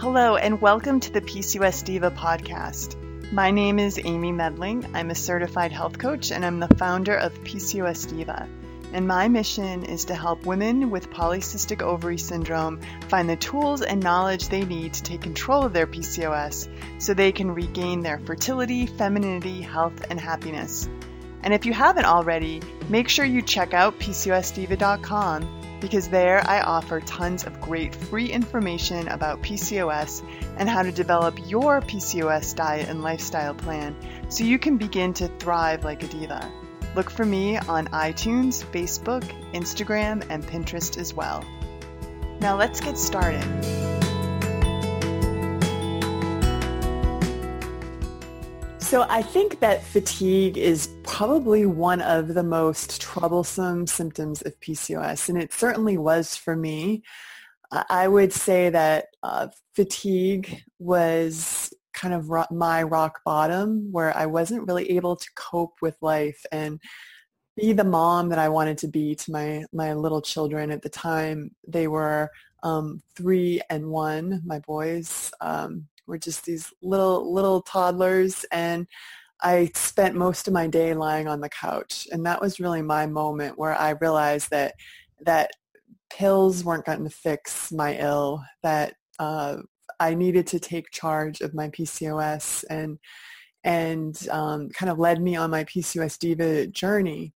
Hello, and welcome to the PCOS Diva podcast. My name is Amy Medling. I'm a certified health coach and I'm the founder of PCOS Diva. And my mission is to help women with polycystic ovary syndrome find the tools and knowledge they need to take control of their PCOS so they can regain their fertility, femininity, health, and happiness. And if you haven't already, make sure you check out PCOSdiva.com because there I offer tons of great free information about PCOS and how to develop your PCOS diet and lifestyle plan so you can begin to thrive like a diva. Look for me on iTunes, Facebook, Instagram, and Pinterest as well. Now let's get started. So, I think that fatigue is probably one of the most troublesome symptoms of PCOS, and it certainly was for me. I would say that uh, fatigue was kind of ro- my rock bottom where I wasn't really able to cope with life and be the mom that I wanted to be to my, my little children at the time. They were um, three and one, my boys. Um, were just these little little toddlers and I spent most of my day lying on the couch and that was really my moment where I realized that that pills weren't going to fix my ill that uh, I needed to take charge of my PCOS and and um, kind of led me on my PCOS diva journey.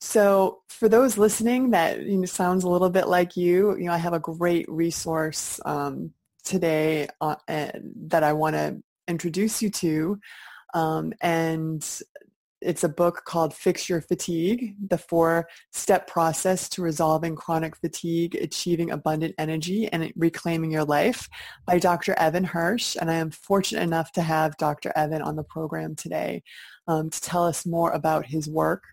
So for those listening that you know, sounds a little bit like you, you know, I have a great resource um, today uh, that I want to introduce you to. Um, and it's a book called Fix Your Fatigue, the four-step process to resolving chronic fatigue, achieving abundant energy, and reclaiming your life by Dr. Evan Hirsch. And I am fortunate enough to have Dr. Evan on the program today um, to tell us more about his work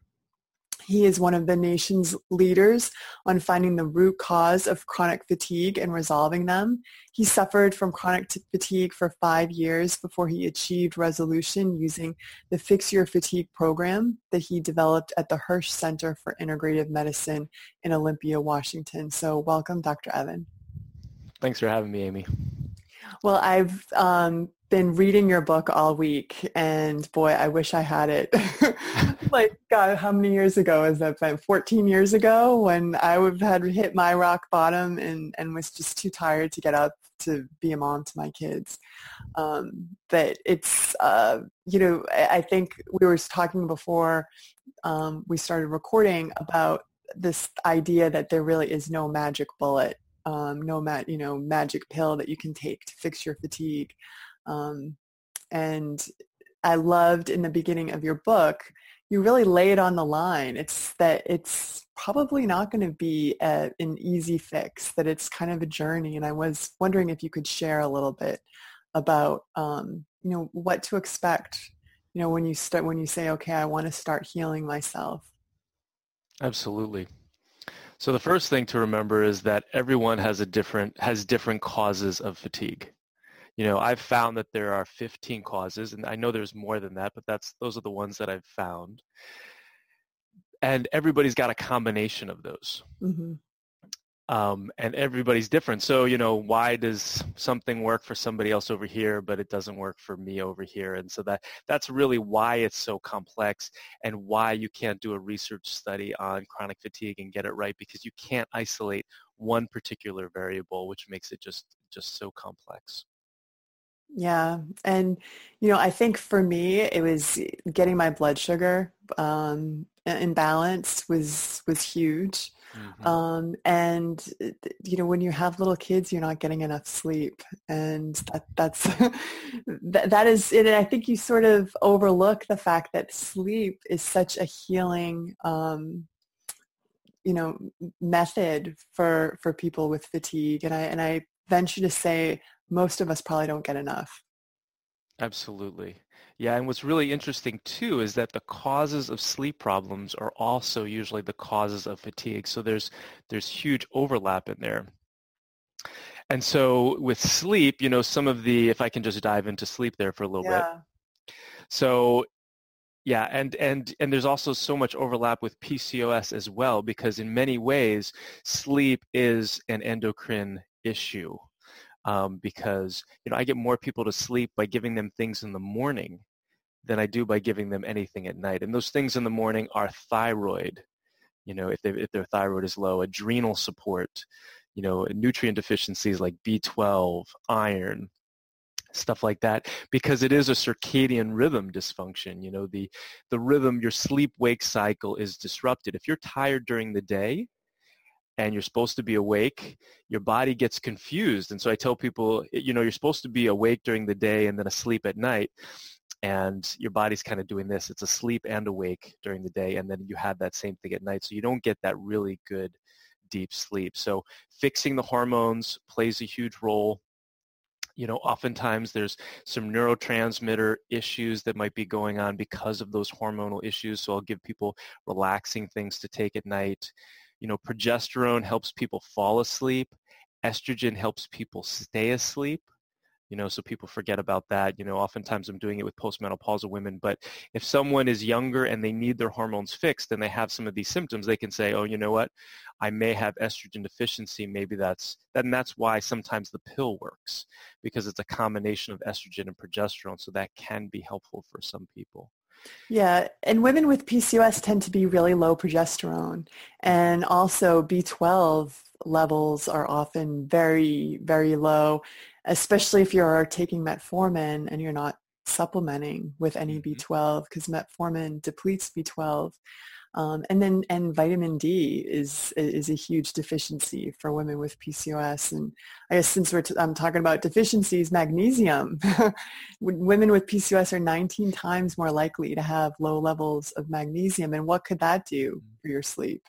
he is one of the nation's leaders on finding the root cause of chronic fatigue and resolving them. He suffered from chronic t- fatigue for five years before he achieved resolution using the Fix Your Fatigue program that he developed at the Hirsch Center for Integrative Medicine in Olympia, Washington. So welcome, Dr. Evan. Thanks for having me, Amy. Well, I've um, been reading your book all week and boy, I wish I had it. like, God, how many years ago has that been? 14 years ago when I would had hit my rock bottom and, and was just too tired to get up to be a mom to my kids. Um, but it's, uh, you know, I think we were talking before um, we started recording about this idea that there really is no magic bullet, um, no ma- you know, magic pill that you can take to fix your fatigue. Um, and I loved in the beginning of your book, you really lay it on the line. It's that it's probably not going to be a, an easy fix, that it's kind of a journey. And I was wondering if you could share a little bit about, um, you know, what to expect, you know, when you start, when you say, okay, I want to start healing myself. Absolutely. So the first thing to remember is that everyone has a different, has different causes of fatigue you know, I've found that there are 15 causes, and I know there's more than that, but that's those are the ones that I've found. And everybody's got a combination of those. Mm-hmm. Um, and everybody's different. So, you know, why does something work for somebody else over here, but it doesn't work for me over here? And so that that's really why it's so complex and why you can't do a research study on chronic fatigue and get it right because you can't isolate one particular variable, which makes it just just so complex. Yeah. And, you know, I think for me, it was getting my blood sugar um, in balance was, was huge. Mm-hmm. Um, and, you know, when you have little kids, you're not getting enough sleep. And that, that's, that, that is it. And I think you sort of overlook the fact that sleep is such a healing, um, you know, method for, for people with fatigue. And I, and I venture to say most of us probably don't get enough. Absolutely. Yeah, and what's really interesting too is that the causes of sleep problems are also usually the causes of fatigue. So there's there's huge overlap in there. And so with sleep, you know, some of the if I can just dive into sleep there for a little yeah. bit. So yeah, and and and there's also so much overlap with PCOS as well because in many ways sleep is an endocrine issue. Um, because you know I get more people to sleep by giving them things in the morning than I do by giving them anything at night. And those things in the morning are thyroid, you know, if, they, if their thyroid is low, adrenal support, you know, nutrient deficiencies like B12, iron, stuff like that because it is a circadian rhythm dysfunction you know the the rhythm your sleep wake cycle is disrupted if you're tired during the day and you're supposed to be awake your body gets confused and so i tell people you know you're supposed to be awake during the day and then asleep at night and your body's kind of doing this it's asleep and awake during the day and then you have that same thing at night so you don't get that really good deep sleep so fixing the hormones plays a huge role you know, oftentimes there's some neurotransmitter issues that might be going on because of those hormonal issues. So I'll give people relaxing things to take at night. You know, progesterone helps people fall asleep. Estrogen helps people stay asleep you know, so people forget about that. You know, oftentimes I'm doing it with postmenopausal women, but if someone is younger and they need their hormones fixed and they have some of these symptoms, they can say, oh, you know what, I may have estrogen deficiency. Maybe that's, and that's why sometimes the pill works because it's a combination of estrogen and progesterone. So that can be helpful for some people. Yeah, and women with PCOS tend to be really low progesterone. And also B12 levels are often very, very low especially if you're taking metformin and you're not supplementing with any mm-hmm. B12 because metformin depletes B12. Um, and then and vitamin D is is a huge deficiency for women with PCOS. And I guess since we're t- I'm talking about deficiencies, magnesium, women with PCOS are 19 times more likely to have low levels of magnesium. And what could that do mm. for your sleep?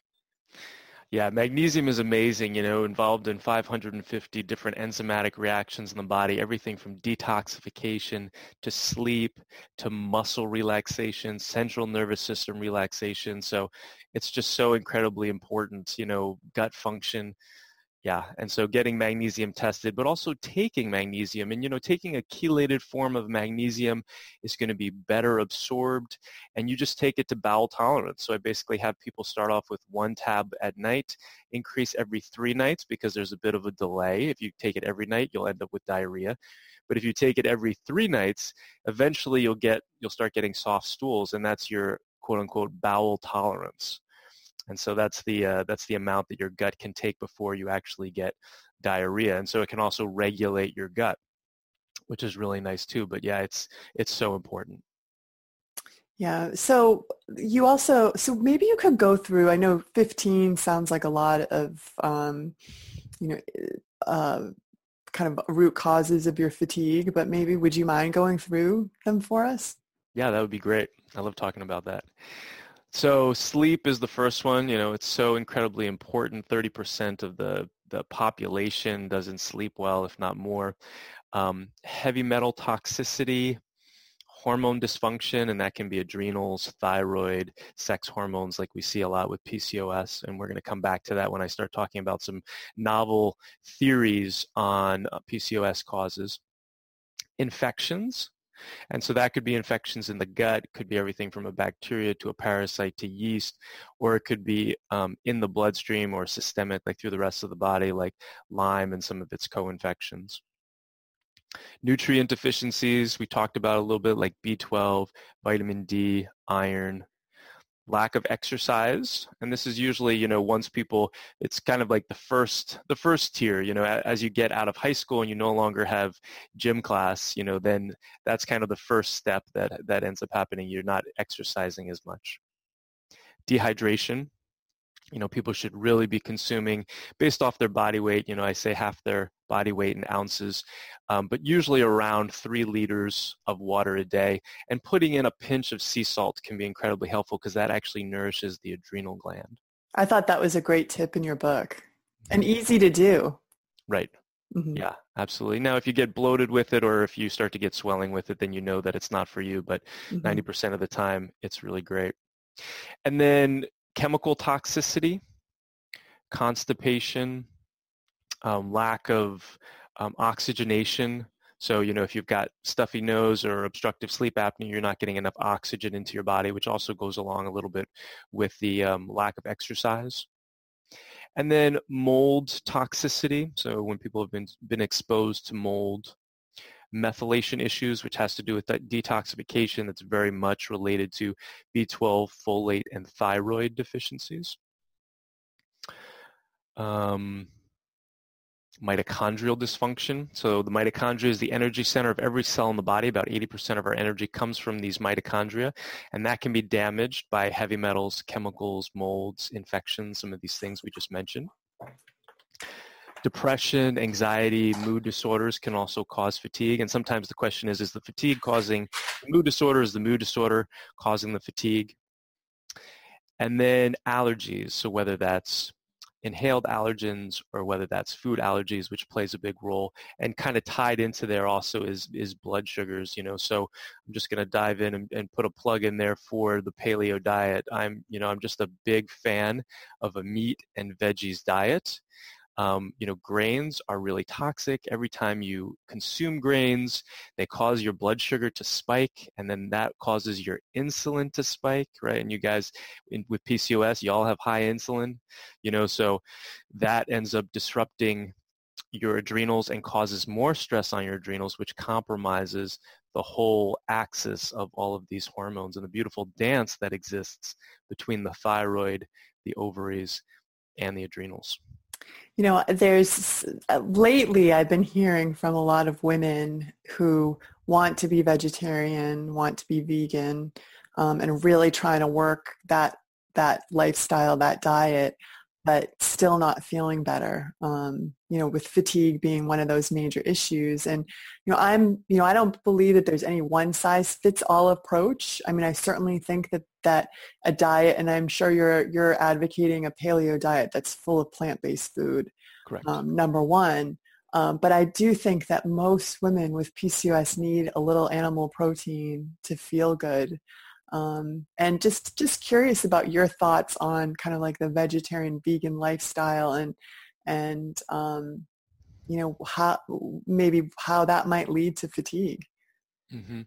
Yeah, magnesium is amazing, you know, involved in 550 different enzymatic reactions in the body, everything from detoxification to sleep to muscle relaxation, central nervous system relaxation. So it's just so incredibly important, you know, gut function, yeah, and so getting magnesium tested, but also taking magnesium. And, you know, taking a chelated form of magnesium is going to be better absorbed, and you just take it to bowel tolerance. So I basically have people start off with one tab at night, increase every three nights because there's a bit of a delay. If you take it every night, you'll end up with diarrhea. But if you take it every three nights, eventually you'll get, you'll start getting soft stools, and that's your quote unquote bowel tolerance. And so that's the, uh, that's the amount that your gut can take before you actually get diarrhea. And so it can also regulate your gut, which is really nice too. But yeah, it's, it's so important. Yeah. So you also, so maybe you could go through, I know 15 sounds like a lot of, um, you know, uh, kind of root causes of your fatigue, but maybe would you mind going through them for us? Yeah, that would be great. I love talking about that. So sleep is the first one. You know, it's so incredibly important. 30% of the, the population doesn't sleep well, if not more. Um, heavy metal toxicity, hormone dysfunction, and that can be adrenals, thyroid, sex hormones like we see a lot with PCOS. And we're going to come back to that when I start talking about some novel theories on uh, PCOS causes. Infections, and so that could be infections in the gut, could be everything from a bacteria to a parasite to yeast, or it could be um, in the bloodstream or systemic, like through the rest of the body, like Lyme and some of its co-infections. Nutrient deficiencies, we talked about a little bit, like B12, vitamin D, iron, lack of exercise and this is usually you know once people it's kind of like the first the first tier you know as you get out of high school and you no longer have gym class you know then that's kind of the first step that that ends up happening. You're not exercising as much. Dehydration you know, people should really be consuming based off their body weight. You know, I say half their body weight in ounces, um, but usually around three liters of water a day. And putting in a pinch of sea salt can be incredibly helpful because that actually nourishes the adrenal gland. I thought that was a great tip in your book and easy to do. Right. Mm-hmm. Yeah, absolutely. Now, if you get bloated with it or if you start to get swelling with it, then you know that it's not for you. But mm-hmm. 90% of the time, it's really great. And then chemical toxicity, constipation, um, lack of um, oxygenation. So, you know, if you've got stuffy nose or obstructive sleep apnea, you're not getting enough oxygen into your body, which also goes along a little bit with the um, lack of exercise. And then mold toxicity. So when people have been, been exposed to mold, methylation issues, which has to do with detoxification that's very much related to B12, folate, and thyroid deficiencies. Um, mitochondrial dysfunction. So the mitochondria is the energy center of every cell in the body. About 80% of our energy comes from these mitochondria, and that can be damaged by heavy metals, chemicals, molds, infections, some of these things we just mentioned. Depression, anxiety, mood disorders can also cause fatigue. And sometimes the question is, is the fatigue causing the mood disorder? Is the mood disorder causing the fatigue? And then allergies. So whether that's inhaled allergens or whether that's food allergies, which plays a big role. And kind of tied into there also is, is blood sugars, you know. So I'm just going to dive in and, and, put a plug in there for the paleo diet. I'm, you know, I'm just a big fan of a meat and veggies diet. Um, you know, grains are really toxic. Every time you consume grains, they cause your blood sugar to spike, and then that causes your insulin to spike, right? And you guys, in, with PCOS, y'all have high insulin, you know, so that ends up disrupting your adrenals and causes more stress on your adrenals, which compromises the whole axis of all of these hormones and the beautiful dance that exists between the thyroid, the ovaries, and the adrenals. You know, there's uh, lately I've been hearing from a lot of women who want to be vegetarian, want to be vegan, um, and really trying to work that that lifestyle, that diet but still not feeling better. Um, you know, with fatigue being one of those major issues. And, you know, I'm, you know, I don't believe that there's any one size fits all approach. I mean, I certainly think that, that a diet, and I'm sure you're, you're advocating a paleo diet that's full of plant-based food. Correct. Um, number one. Um, but I do think that most women with PCOS need a little animal protein to feel good. Um, and just just curious about your thoughts on kind of like the vegetarian vegan lifestyle and and um, you know how maybe how that might lead to fatigue. Mm-hmm.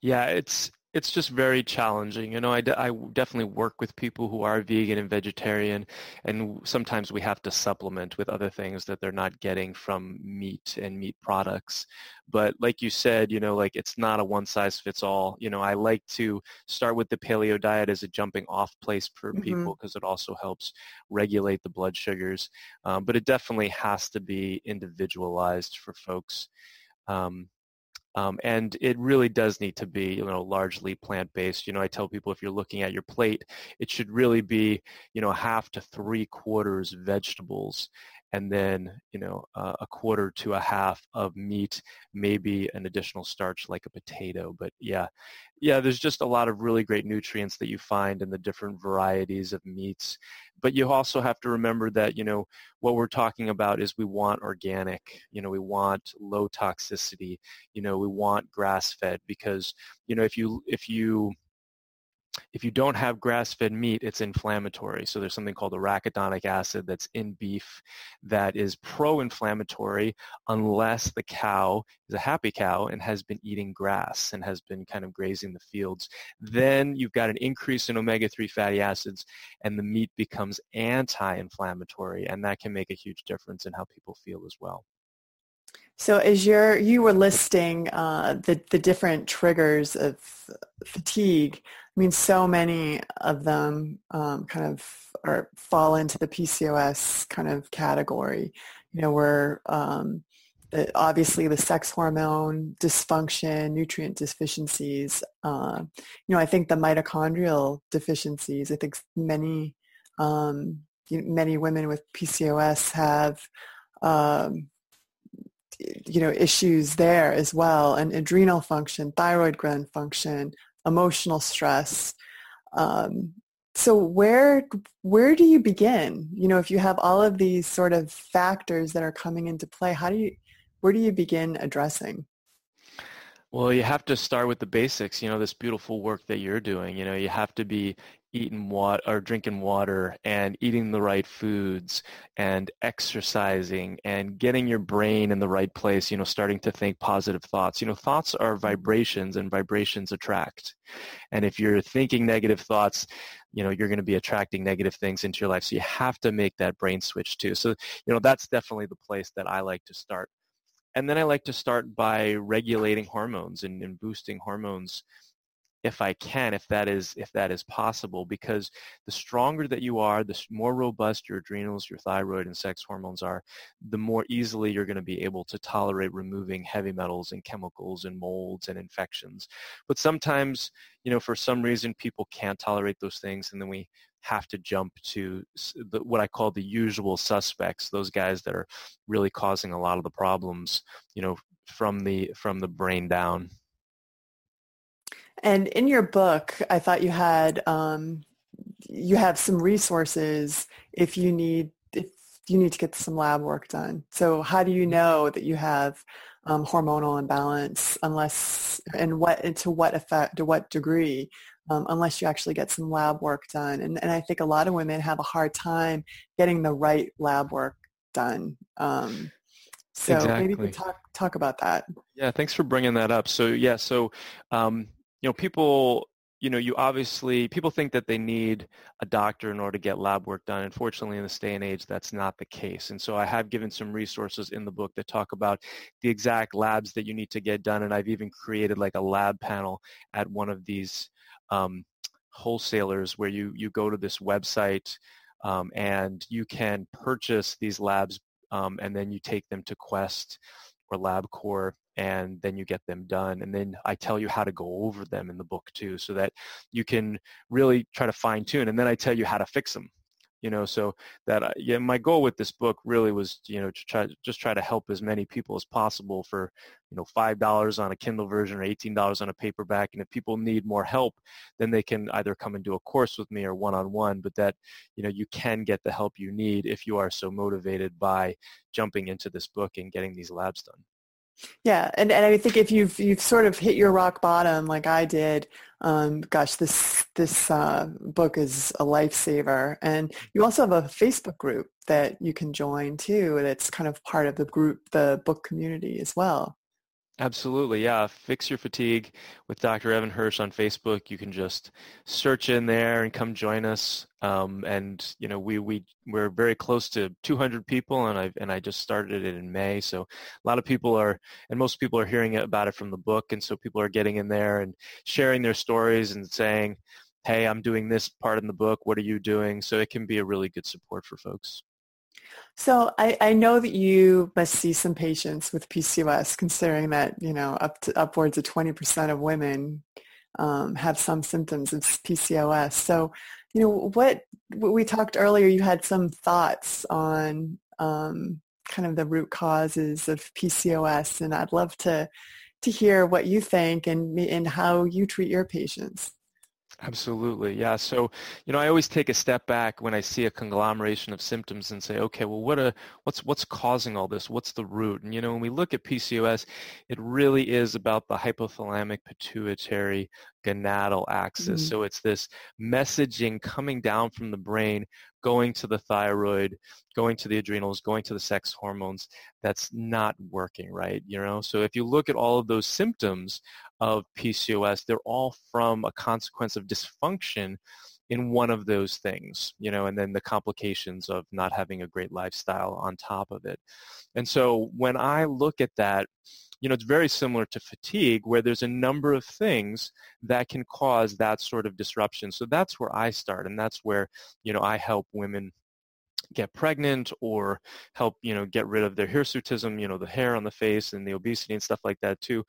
Yeah, it's it's just very challenging. You know, I, de- I definitely work with people who are vegan and vegetarian, and sometimes we have to supplement with other things that they're not getting from meat and meat products. But like you said, you know, like it's not a one size fits all. You know, I like to start with the paleo diet as a jumping off place for mm-hmm. people because it also helps regulate the blood sugars. Um, but it definitely has to be individualized for folks. Um, um, and it really does need to be, you know, largely plant-based. You know, I tell people if you're looking at your plate, it should really be, you know, half to three quarters vegetables and then you know uh, a quarter to a half of meat maybe an additional starch like a potato but yeah. Yeah there's just a lot of really great nutrients that you find in the different varieties of meats but you also have to remember that you know what we're talking about is we want organic you know we want low toxicity you know we want grass fed because you know if you if you if you don't have grass-fed meat, it's inflammatory. So there's something called arachidonic acid that's in beef that is pro-inflammatory unless the cow is a happy cow and has been eating grass and has been kind of grazing the fields. Then you've got an increase in omega-3 fatty acids and the meat becomes anti-inflammatory and that can make a huge difference in how people feel as well. So as you're, you were listing uh, the, the different triggers of fatigue, I mean, so many of them um, kind of are, fall into the PCOS kind of category. You know, where um, the, obviously the sex hormone dysfunction, nutrient deficiencies. Uh, you know, I think the mitochondrial deficiencies. I think many um, many women with PCOS have um, you know issues there as well and adrenal function thyroid gland function emotional stress um, so where where do you begin? You know if you have all of these sort of factors that are coming into play how do you where do you begin addressing? Well you have to start with the basics you know this beautiful work that you're doing you know you have to be eating water or drinking water and eating the right foods and exercising and getting your brain in the right place, you know, starting to think positive thoughts. You know, thoughts are vibrations and vibrations attract. And if you're thinking negative thoughts, you know, you're going to be attracting negative things into your life. So you have to make that brain switch too. So, you know, that's definitely the place that I like to start. And then I like to start by regulating hormones and, and boosting hormones if I can, if that is if that is possible, because the stronger that you are, the more robust your adrenals, your thyroid, and sex hormones are, the more easily you're going to be able to tolerate removing heavy metals and chemicals and molds and infections. But sometimes, you know, for some reason, people can't tolerate those things, and then we have to jump to the, what I call the usual suspects, those guys that are really causing a lot of the problems, you know, from the from the brain down. And in your book, I thought you had um, you have some resources if you need if you need to get some lab work done. So how do you know that you have um, hormonal imbalance unless and what and to what effect to what degree um, unless you actually get some lab work done. And, and I think a lot of women have a hard time getting the right lab work done. Um, so exactly. maybe we can talk talk about that. Yeah, thanks for bringing that up. So yeah, so um, you know, people, you know, you obviously, people think that they need a doctor in order to get lab work done. Unfortunately, in this day and age, that's not the case. And so I have given some resources in the book that talk about the exact labs that you need to get done. And I've even created like a lab panel at one of these um, wholesalers where you, you go to this website um, and you can purchase these labs um, and then you take them to Quest or LabCorp and then you get them done. And then I tell you how to go over them in the book too, so that you can really try to fine tune. And then I tell you how to fix them. You know, so that uh, yeah, my goal with this book really was, you know, to try just try to help as many people as possible for, you know, five dollars on a Kindle version or eighteen dollars on a paperback. And if people need more help, then they can either come and do a course with me or one on one. But that, you know, you can get the help you need if you are so motivated by jumping into this book and getting these labs done. Yeah, and, and I think if you've you've sort of hit your rock bottom like I did, um, gosh, this this uh, book is a lifesaver. And you also have a Facebook group that you can join too. That's kind of part of the group, the book community as well. Absolutely, yeah. Fix Your Fatigue with Dr. Evan Hirsch on Facebook. You can just search in there and come join us. Um, and you know, we we we're very close to 200 people, and I and I just started it in May. So a lot of people are, and most people are hearing about it from the book, and so people are getting in there and sharing their stories and saying, "Hey, I'm doing this part in the book. What are you doing?" So it can be a really good support for folks. So I, I, know that you must see some patients with PCOS, considering that you know up to upwards of 20% of women um, have some symptoms of PCOS. So, you know, what, what we talked earlier, you had some thoughts on um, kind of the root causes of PCOS, and I'd love to to hear what you think and and how you treat your patients. Absolutely. Yeah. So, you know, I always take a step back when I see a conglomeration of symptoms and say, okay, well, what a, what's, what's causing all this? What's the root? And, you know, when we look at PCOS, it really is about the hypothalamic pituitary gonadal axis. Mm-hmm. So it's this messaging coming down from the brain, going to the thyroid, going to the adrenals, going to the sex hormones that's not working right, you know? So if you look at all of those symptoms of PCOS, they're all from a consequence of dysfunction in one of those things, you know, and then the complications of not having a great lifestyle on top of it. And so when I look at that, you know, it's very similar to fatigue where there's a number of things that can cause that sort of disruption. So that's where I start and that's where, you know, I help women get pregnant or help you know get rid of their hirsutism you know the hair on the face and the obesity and stuff like that too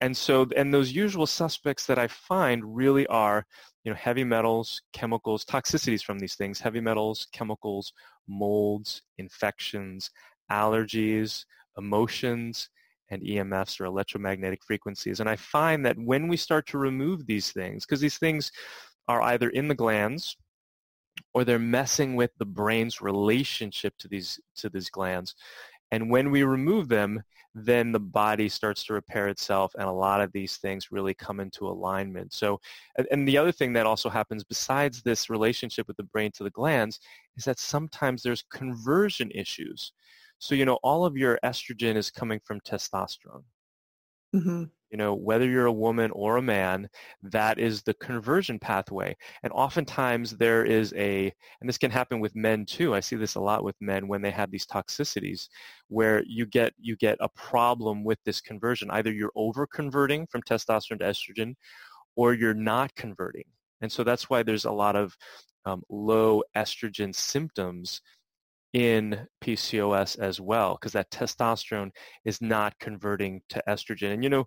and so, and those usual suspects that I find really are, you know, heavy metals, chemicals, toxicities from these things, heavy metals, chemicals, molds, infections, allergies, emotions, and EMFs or electromagnetic frequencies. And I find that when we start to remove these things, because these things are either in the glands or they're messing with the brain's relationship to these to these glands And when we remove them, then the body starts to repair itself and a lot of these things really come into alignment. So, and the other thing that also happens besides this relationship with the brain to the glands is that sometimes there's conversion issues. So, you know, all of your estrogen is coming from testosterone. Mm-hmm you know, whether you're a woman or a man, that is the conversion pathway. And oftentimes there is a, and this can happen with men too. I see this a lot with men when they have these toxicities where you get, you get a problem with this conversion. Either you're over converting from testosterone to estrogen or you're not converting. And so that's why there's a lot of um, low estrogen symptoms in PCOS as well, because that testosterone is not converting to estrogen. And you know,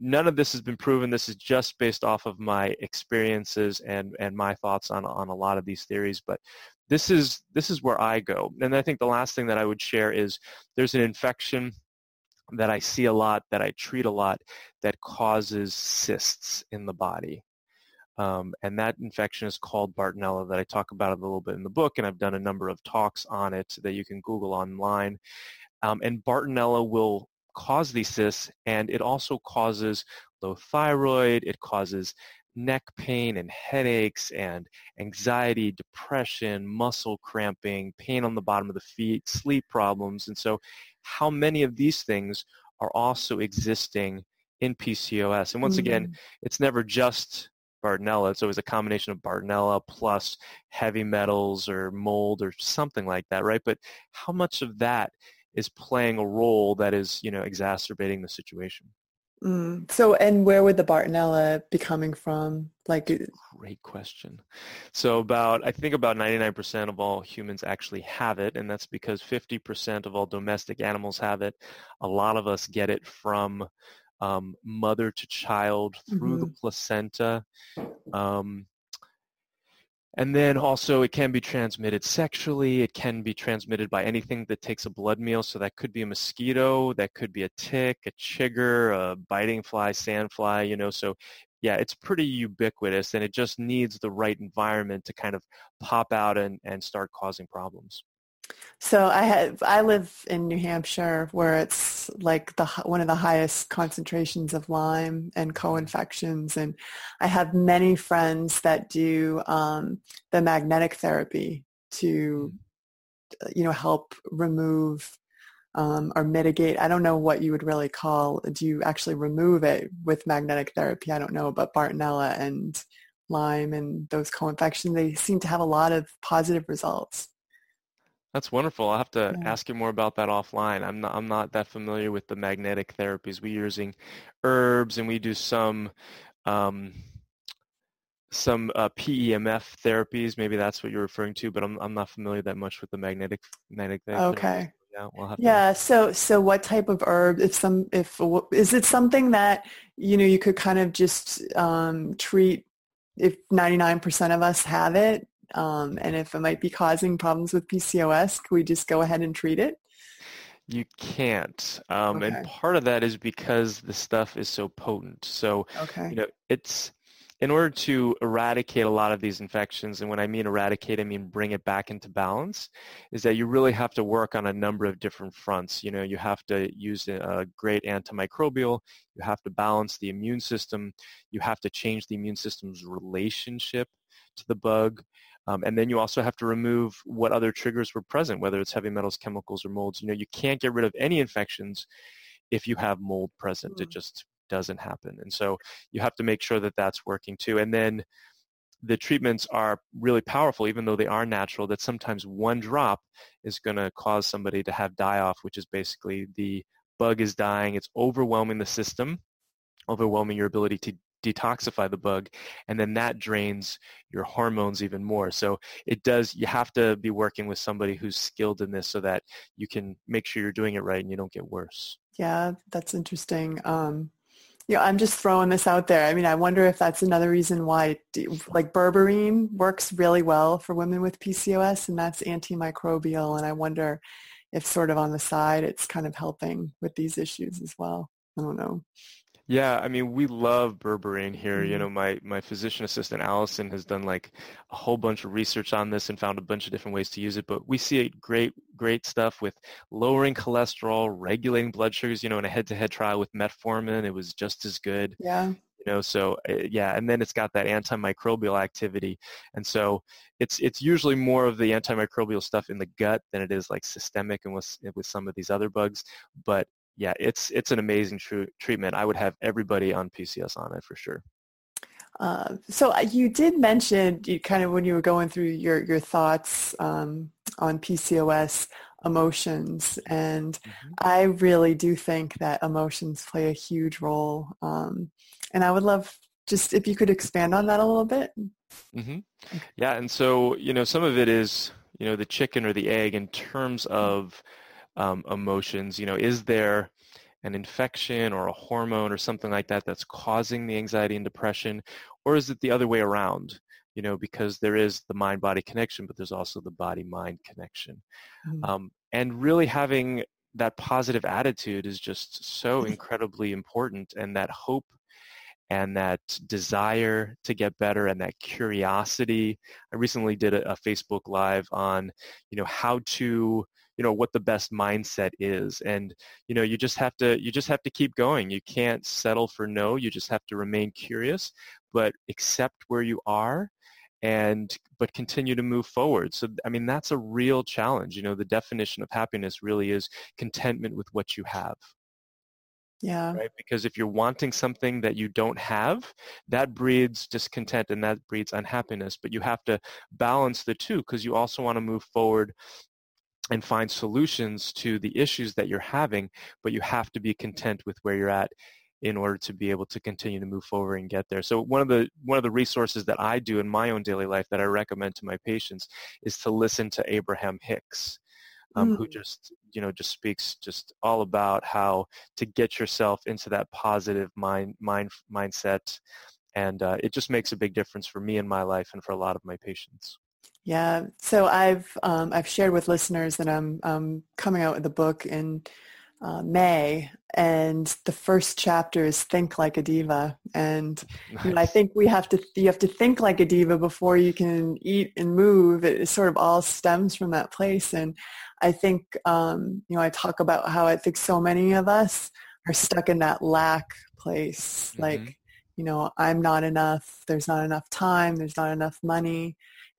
none of this has been proven. This is just based off of my experiences and, and my thoughts on, on a lot of these theories. But this is, this is where I go. And I think the last thing that I would share is there's an infection that I see a lot, that I treat a lot, that causes cysts in the body. Um, and that infection is called Bartonella that I talk about a little bit in the book, and I've done a number of talks on it that you can Google online. Um, and Bartonella will cause these cysts, and it also causes low thyroid, it causes neck pain and headaches and anxiety, depression, muscle cramping, pain on the bottom of the feet, sleep problems. And so how many of these things are also existing in PCOS? And once mm-hmm. again, it's never just Bartonella. It's always a combination of Bartonella plus heavy metals or mold or something like that, right? But how much of that is playing a role that is, you know, exacerbating the situation. Mm. So, and where would the Bartonella be coming from? Like, great question. So, about I think about 99% of all humans actually have it, and that's because 50% of all domestic animals have it. A lot of us get it from um, mother to child through mm-hmm. the placenta. Um, and then also it can be transmitted sexually. It can be transmitted by anything that takes a blood meal. So that could be a mosquito, that could be a tick, a chigger, a biting fly, sandfly, you know. So yeah, it's pretty ubiquitous and it just needs the right environment to kind of pop out and, and start causing problems. So I have I live in New Hampshire where it's like the one of the highest concentrations of Lyme and co-infections, and I have many friends that do um, the magnetic therapy to you know help remove um, or mitigate. I don't know what you would really call. Do you actually remove it with magnetic therapy? I don't know, but Bartonella and Lyme and those co-infections, they seem to have a lot of positive results. That's wonderful. I'll have to yeah. ask you more about that offline. I'm not I'm not that familiar with the magnetic therapies. We're using herbs and we do some um, some uh, PEMF therapies. Maybe that's what you're referring to, but I'm I'm not familiar that much with the magnetic magnetic therapy. Okay. Yeah, we'll yeah. So, so what type of herb? If some, if is it something that you know you could kind of just um, treat if 99% of us have it, um, and if it might be causing problems with PCOS, can we just go ahead and treat it? You can't. Um, okay. And part of that is because the stuff is so potent. So, okay. you know, it's in order to eradicate a lot of these infections, and when I mean eradicate, I mean bring it back into balance, is that you really have to work on a number of different fronts. You know, you have to use a great antimicrobial, you have to balance the immune system, you have to change the immune system's relationship to the bug, um, and then you also have to remove what other triggers were present, whether it's heavy metals, chemicals, or molds. You know, you can't get rid of any infections if you have mold present. Mm. It just doesn't happen. And so you have to make sure that that's working too. And then the treatments are really powerful, even though they are natural, that sometimes one drop is going to cause somebody to have die-off, which is basically the bug is dying. It's overwhelming the system, overwhelming your ability to detoxify the bug and then that drains your hormones even more so it does you have to be working with somebody who's skilled in this so that you can make sure you're doing it right and you don't get worse yeah that's interesting um yeah, I'm just throwing this out there. I mean, I wonder if that's another reason why, like berberine works really well for women with PCOS, and that's antimicrobial. And I wonder if, sort of on the side, it's kind of helping with these issues as well. I don't know. Yeah, I mean, we love berberine here. Mm-hmm. You know, my, my physician assistant, Allison, has done like a whole bunch of research on this and found a bunch of different ways to use it. But we see great, great stuff with lowering cholesterol, regulating blood sugars. You know, in a head-to-head trial with metformin, it was just as good. Yeah. You know, so uh, yeah, and then it's got that antimicrobial activity. And so it's it's usually more of the antimicrobial stuff in the gut than it is like systemic and with with some of these other bugs. But yeah, it's it's an amazing tr- treatment. I would have everybody on PCS on it for sure. Uh, so uh, you did mention you kind of when you were going through your your thoughts um, on PCOS emotions, and mm-hmm. I really do think that emotions play a huge role. Um, and I would love just if you could expand on that a little bit. Mm-hmm. Yeah, and so you know some of it is you know the chicken or the egg in terms of um, emotions. You know, is there an infection or a hormone or something like that that's causing the anxiety and depression, or is it the other way around? You know, because there is the mind-body connection, but there's also the body-mind connection. Mm-hmm. Um, and really having that positive attitude is just so incredibly important, and that hope and that desire to get better and that curiosity. I recently did a, a Facebook Live on, you know, how to you know what the best mindset is and you know you just have to you just have to keep going. You can't settle for no you just have to remain curious but accept where you are and but continue to move forward. So i mean that's a real challenge you know the definition of happiness really is contentment with what you have. Yeah. Right? Because if you're wanting something that you don't have that breeds discontent and that breeds unhappiness but you have to balance the two because you also want to move forward and find solutions to the issues that you're having, but you have to be content with where you're at in order to be able to continue to move forward and get there. So one of the one of the resources that I do in my own daily life that I recommend to my patients is to listen to Abraham Hicks. Um, mm. who just you know just speaks just all about how to get yourself into that positive mind mind mindset and uh, it just makes a big difference for me in my life and for a lot of my patients yeah. So I've um, I've shared with listeners that I'm um, coming out with a book in uh, May, and the first chapter is "Think Like a Diva," and nice. you know, I think we have to you have to think like a diva before you can eat and move. It sort of all stems from that place, and I think um, you know I talk about how I think so many of us are stuck in that lack place, mm-hmm. like you know I'm not enough. There's not enough time. There's not enough money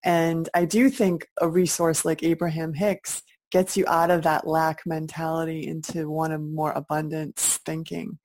and I do think a resource like Abraham Hicks gets you out of that lack mentality into one of more abundance thinking.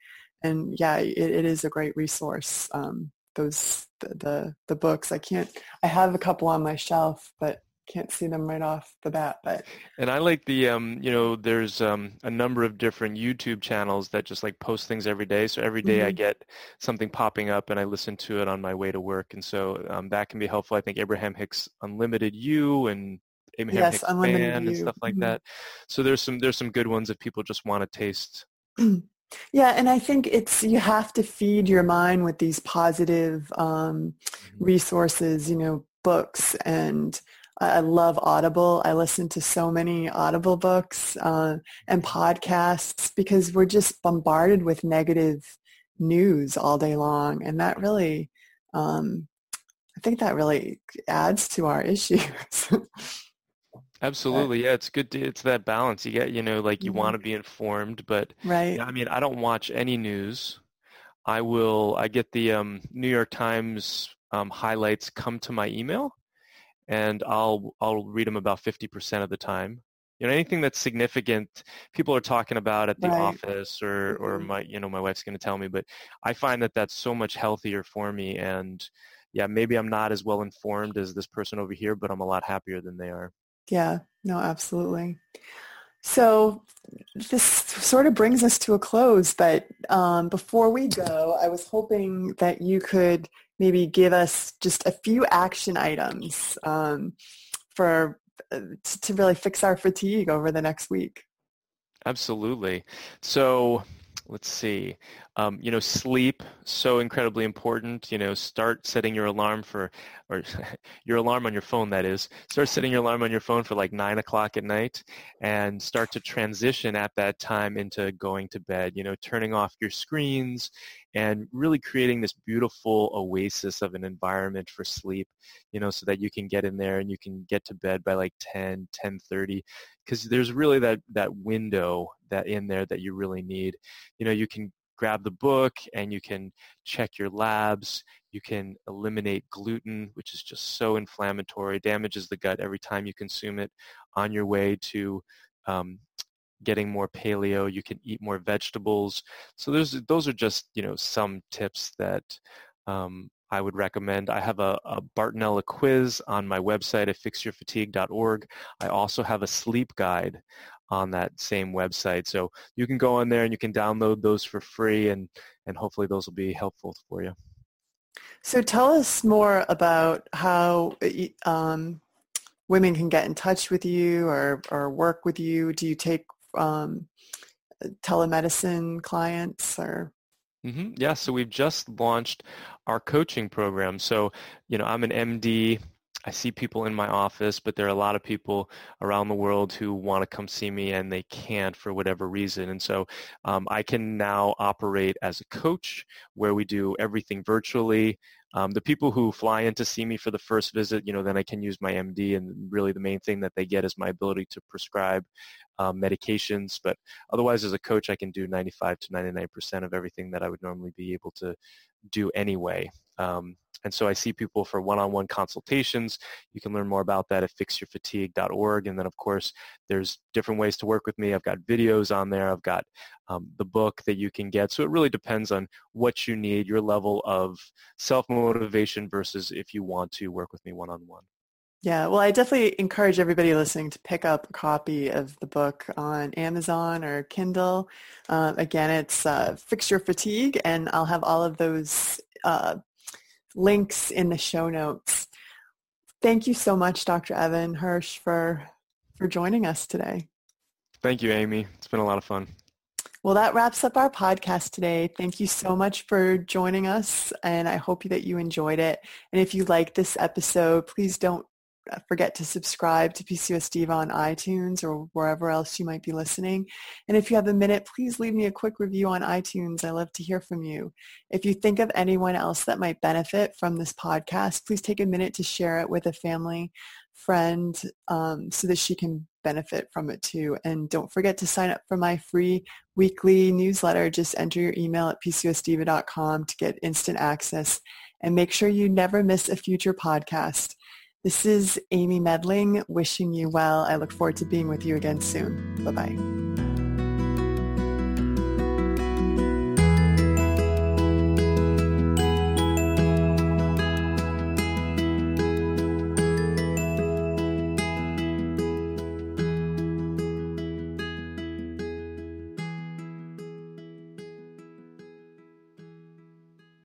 And yeah, it, it is a great resource. Um, those the, the, the books I can't I have a couple on my shelf, but can't see them right off the bat but and i like the um you know there's um a number of different youtube channels that just like post things every day so every day mm-hmm. i get something popping up and i listen to it on my way to work and so um, that can be helpful i think abraham hicks unlimited you and abraham yes, hicks unlimited and stuff like mm-hmm. that so there's some there's some good ones if people just want to taste Yeah, and I think it's you have to feed your mind with these positive um, mm-hmm. resources, you know, books and I love Audible. I listen to so many Audible books uh, and podcasts because we're just bombarded with negative news all day long, and that really, um, I think that really adds to our issues. Absolutely, yeah. It's good. To, it's that balance. You get, you know, like you mm-hmm. want to be informed, but right. I mean, I don't watch any news. I will. I get the um, New York Times um, highlights come to my email and I'll I'll read them about 50% of the time. You know, anything that's significant, people are talking about at the right. office, or or mm-hmm. my you know my wife's going to tell me, but I find that that's so much healthier for me. And yeah, maybe I'm not as well informed as this person over here, but I'm a lot happier than they are. Yeah, no, absolutely. So this sort of brings us to a close, but um, before we go, I was hoping that you could maybe give us just a few action items um, for uh, to really fix our fatigue over the next week. Absolutely. So let's see. Um, you know, sleep so incredibly important. You know, start setting your alarm for, or your alarm on your phone. That is, start setting your alarm on your phone for like nine o'clock at night, and start to transition at that time into going to bed. You know, turning off your screens and really creating this beautiful oasis of an environment for sleep, you know, so that you can get in there and you can get to bed by like 10, 10.30, because there's really that, that window that in there that you really need. You know, you can grab the book and you can check your labs. You can eliminate gluten, which is just so inflammatory, damages the gut every time you consume it on your way to um, getting more paleo. You can eat more vegetables. So those those are just you know some tips that um, I would recommend. I have a, a, Bartonella quiz on my website at fixyourfatigue.org. I also have a sleep guide on that same website. So you can go on there and you can download those for free and, and hopefully those will be helpful for you. So tell us more about how um, women can get in touch with you or, or work with you. Do you take um, telemedicine clients or? Mm-hmm. Yeah, so we've just launched our coaching program. So, you know, I'm an MD. I see people in my office, but there are a lot of people around the world who want to come see me and they can't for whatever reason. And so um, I can now operate as a coach where we do everything virtually. Um, the people who fly in to see me for the first visit, you know, then I can use my MD, and really the main thing that they get is my ability to prescribe um, medications. But otherwise, as a coach, I can do 95 to 99% of everything that I would normally be able to do anyway. Um, and so I see people for one-on-one consultations. You can learn more about that at fixyourfatigue.org. And then, of course, there's different ways to work with me. I've got videos on there. I've got um, the book that you can get. So it really depends on what you need, your level of self-motivation versus if you want to work with me one-on-one. Yeah, well, I definitely encourage everybody listening to pick up a copy of the book on Amazon or Kindle. Uh, again, it's uh, Fix Your Fatigue, and I'll have all of those uh, links in the show notes. Thank you so much, Dr. Evan Hirsch, for, for joining us today. Thank you, Amy. It's been a lot of fun. Well, that wraps up our podcast today. Thank you so much for joining us, and I hope that you enjoyed it. And if you like this episode, please don't forget to subscribe to PCOS Diva on iTunes or wherever else you might be listening. And if you have a minute, please leave me a quick review on iTunes. I love to hear from you. If you think of anyone else that might benefit from this podcast, please take a minute to share it with a family, friend, um, so that she can benefit from it too. And don't forget to sign up for my free weekly newsletter. Just enter your email at pcosdiva.com to get instant access and make sure you never miss a future podcast. This is Amy Medling wishing you well. I look forward to being with you again soon. Bye-bye.